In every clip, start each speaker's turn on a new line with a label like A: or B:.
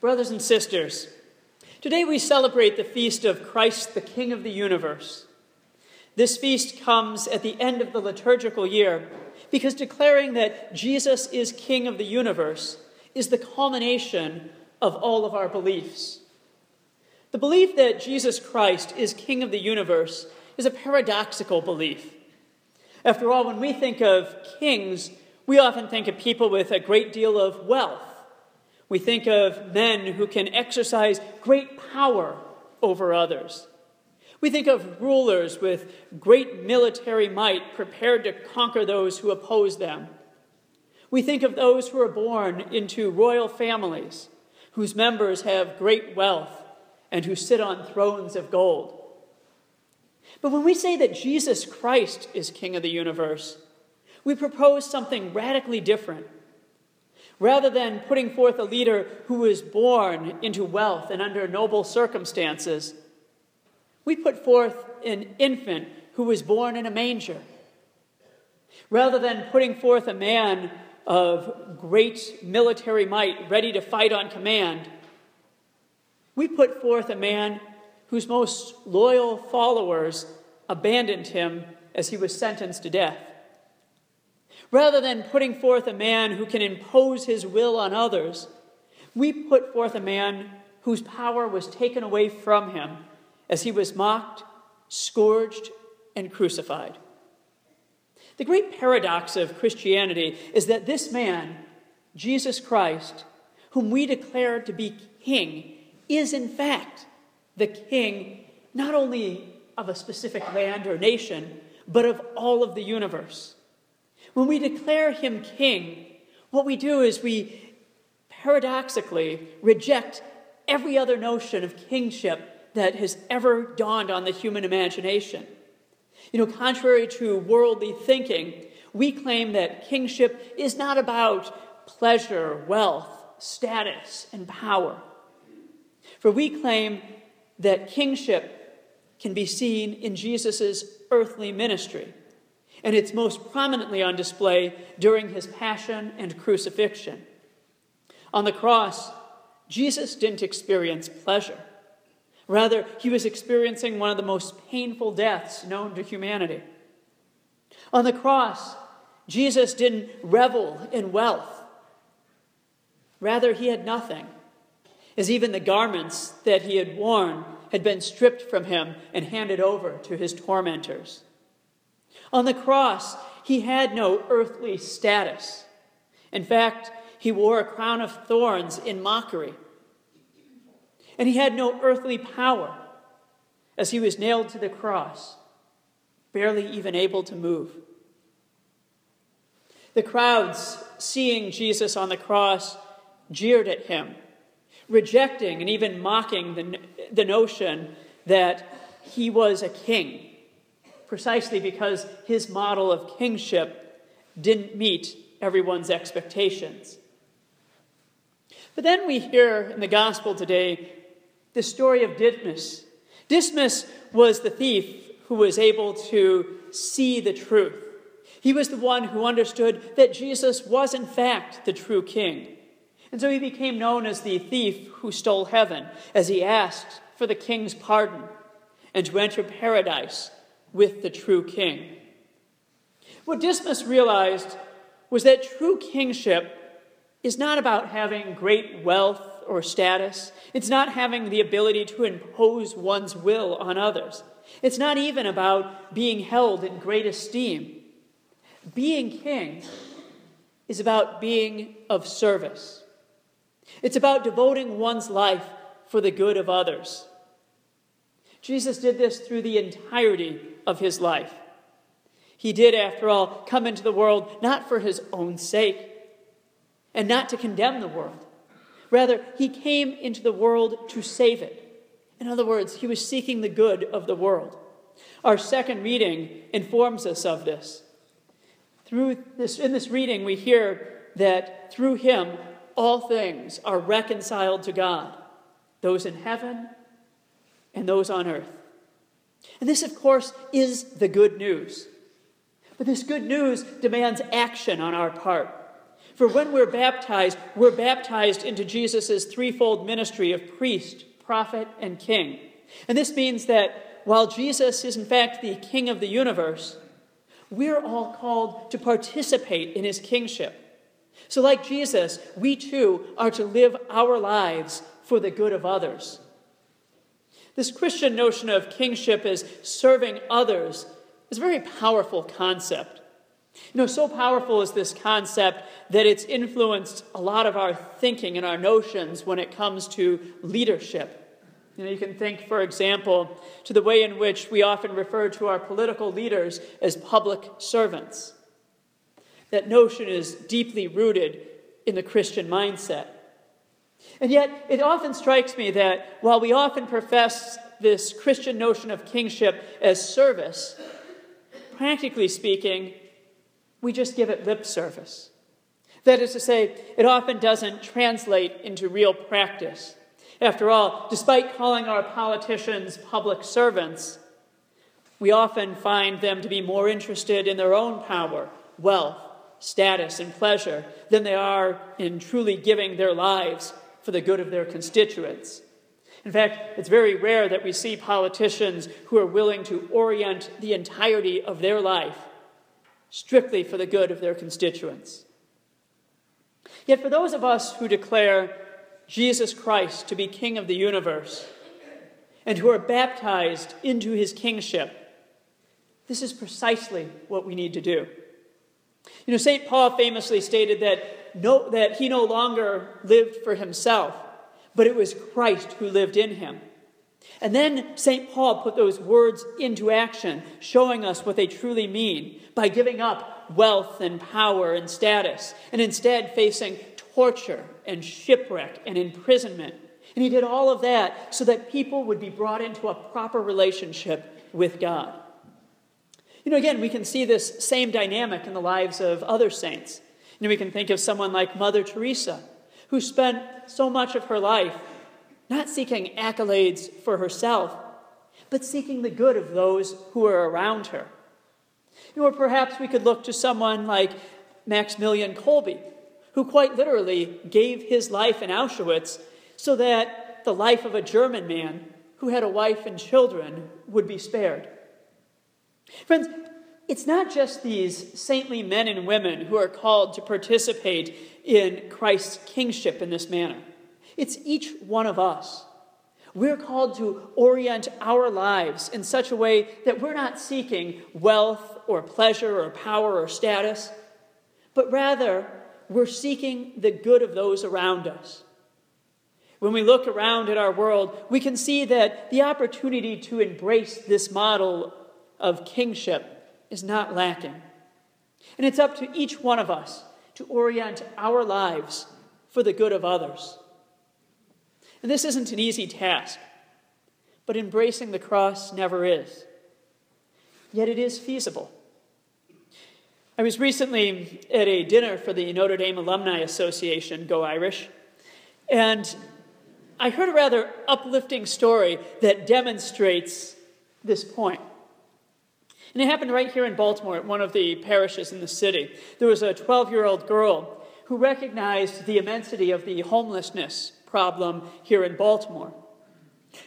A: Brothers and sisters, today we celebrate the feast of Christ, the King of the universe. This feast comes at the end of the liturgical year because declaring that Jesus is King of the universe is the culmination of all of our beliefs. The belief that Jesus Christ is King of the universe is a paradoxical belief. After all, when we think of kings, we often think of people with a great deal of wealth we think of men who can exercise great power over others. We think of rulers with great military might prepared to conquer those who oppose them. We think of those who are born into royal families, whose members have great wealth and who sit on thrones of gold. But when we say that Jesus Christ is King of the universe, we propose something radically different. Rather than putting forth a leader who was born into wealth and under noble circumstances, we put forth an infant who was born in a manger. Rather than putting forth a man of great military might ready to fight on command, we put forth a man whose most loyal followers abandoned him as he was sentenced to death. Rather than putting forth a man who can impose his will on others, we put forth a man whose power was taken away from him as he was mocked, scourged, and crucified. The great paradox of Christianity is that this man, Jesus Christ, whom we declare to be king, is in fact the king not only of a specific land or nation, but of all of the universe. When we declare him king, what we do is we paradoxically reject every other notion of kingship that has ever dawned on the human imagination. You know, contrary to worldly thinking, we claim that kingship is not about pleasure, wealth, status, and power. For we claim that kingship can be seen in Jesus' earthly ministry and it's most prominently on display during his passion and crucifixion. On the cross, Jesus didn't experience pleasure. Rather, he was experiencing one of the most painful deaths known to humanity. On the cross, Jesus didn't revel in wealth. Rather, he had nothing, as even the garments that he had worn had been stripped from him and handed over to his tormentors. On the cross, he had no earthly status. In fact, he wore a crown of thorns in mockery. And he had no earthly power as he was nailed to the cross, barely even able to move. The crowds, seeing Jesus on the cross, jeered at him, rejecting and even mocking the, the notion that he was a king precisely because his model of kingship didn't meet everyone's expectations. But then we hear in the gospel today the story of Dismas. Dismas was the thief who was able to see the truth. He was the one who understood that Jesus was, in fact, the true king. And so he became known as the thief who stole heaven, as he asked for the king's pardon and to enter paradise with the true king. What Dismas realized was that true kingship is not about having great wealth or status. It's not having the ability to impose one's will on others. It's not even about being held in great esteem. Being king is about being of service. It's about devoting one's life for the good of others. Jesus did this through the entirety of his life. He did, after all, come into the world not for his own sake and not to condemn the world. Rather, he came into the world to save it. In other words, he was seeking the good of the world. Our second reading informs us of this. Through this, in this reading, we hear that through him all things are reconciled to God, those in heaven and those on earth. And this, of course, is the good news. But this good news demands action on our part. For when we're baptized, we're baptized into Jesus' threefold ministry of priest, prophet, and king. And this means that while Jesus is in fact the king of the universe, we're all called to participate in his kingship. So, like Jesus, we too are to live our lives for the good of others. This Christian notion of kingship as serving others is a very powerful concept. You know, so powerful is this concept that it's influenced a lot of our thinking and our notions when it comes to leadership. You know, you can think, for example, to the way in which we often refer to our political leaders as public servants. That notion is deeply rooted in the Christian mindset. And yet, it often strikes me that while we often profess this Christian notion of kingship as service, practically speaking, we just give it lip service. That is to say, it often doesn't translate into real practice. After all, despite calling our politicians public servants, we often find them to be more interested in their own power, wealth, status, and pleasure than they are in truly giving their lives for the good of their constituents. In fact, it's very rare that we see politicians who are willing to orient the entirety of their life strictly for the good of their constituents. Yet, for those of us who declare Jesus Christ to be King of the universe and who are baptized into his kingship, this is precisely what we need to do. You know, St. Paul famously stated that, no, that he no longer lived for himself, but it was Christ who lived in him. And then St. Paul put those words into action, showing us what they truly mean by giving up wealth and power and status, and instead facing torture and shipwreck and imprisonment. And he did all of that so that people would be brought into a proper relationship with God. You know, again, we can see this same dynamic in the lives of other saints. Know, we can think of someone like Mother Teresa, who spent so much of her life not seeking accolades for herself, but seeking the good of those who are around her. Or perhaps we could look to someone like Maximilian Kolbe, who quite literally gave his life in Auschwitz so that the life of a German man who had a wife and children would be spared. Friends, it's not just these saintly men and women who are called to participate in Christ's kingship in this manner. It's each one of us. We're called to orient our lives in such a way that we're not seeking wealth or pleasure or power or status, but rather we're seeking the good of those around us. When we look around at our world, we can see that the opportunity to embrace this model of kingship is not lacking. And it's up to each one of us to orient our lives for the good of others. And this isn't an easy task, but embracing the cross never is. Yet it is feasible. I was recently at a dinner for the Notre Dame Alumni Association, Go Irish, and I heard a rather uplifting story that demonstrates this point. And it happened right here in Baltimore at one of the parishes in the city. There was a 12 year old girl who recognized the immensity of the homelessness problem here in Baltimore.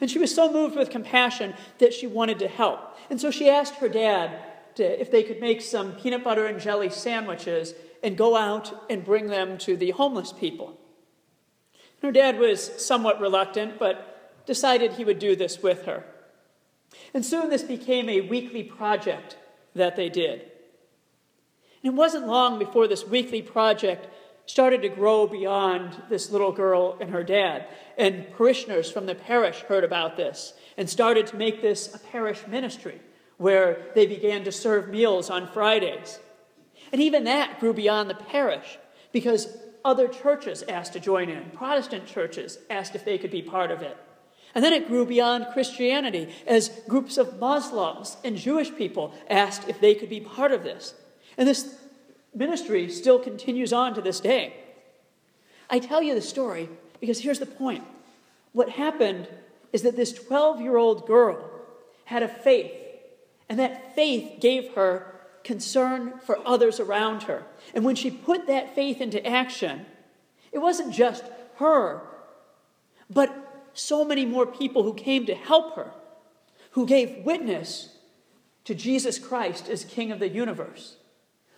A: And she was so moved with compassion that she wanted to help. And so she asked her dad to, if they could make some peanut butter and jelly sandwiches and go out and bring them to the homeless people. Her dad was somewhat reluctant, but decided he would do this with her. And soon this became a weekly project that they did. And it wasn't long before this weekly project started to grow beyond this little girl and her dad. And parishioners from the parish heard about this and started to make this a parish ministry where they began to serve meals on Fridays. And even that grew beyond the parish because other churches asked to join in. Protestant churches asked if they could be part of it. And then it grew beyond Christianity as groups of Muslims and Jewish people asked if they could be part of this. And this ministry still continues on to this day. I tell you the story because here's the point. What happened is that this 12 year old girl had a faith, and that faith gave her concern for others around her. And when she put that faith into action, it wasn't just her, but so many more people who came to help her, who gave witness to Jesus Christ as King of the universe.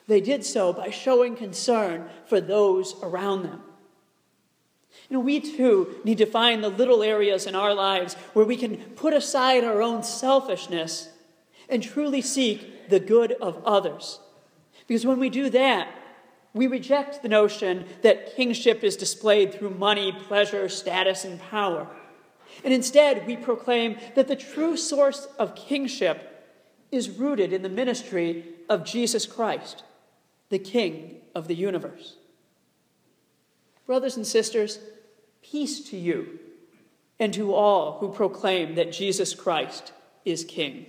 A: They did so by showing concern for those around them. You know, we too need to find the little areas in our lives where we can put aside our own selfishness and truly seek the good of others. Because when we do that, we reject the notion that kingship is displayed through money, pleasure, status, and power. And instead, we proclaim that the true source of kingship is rooted in the ministry of Jesus Christ, the King of the universe. Brothers and sisters, Peace to you and to all who proclaim that Jesus Christ is King.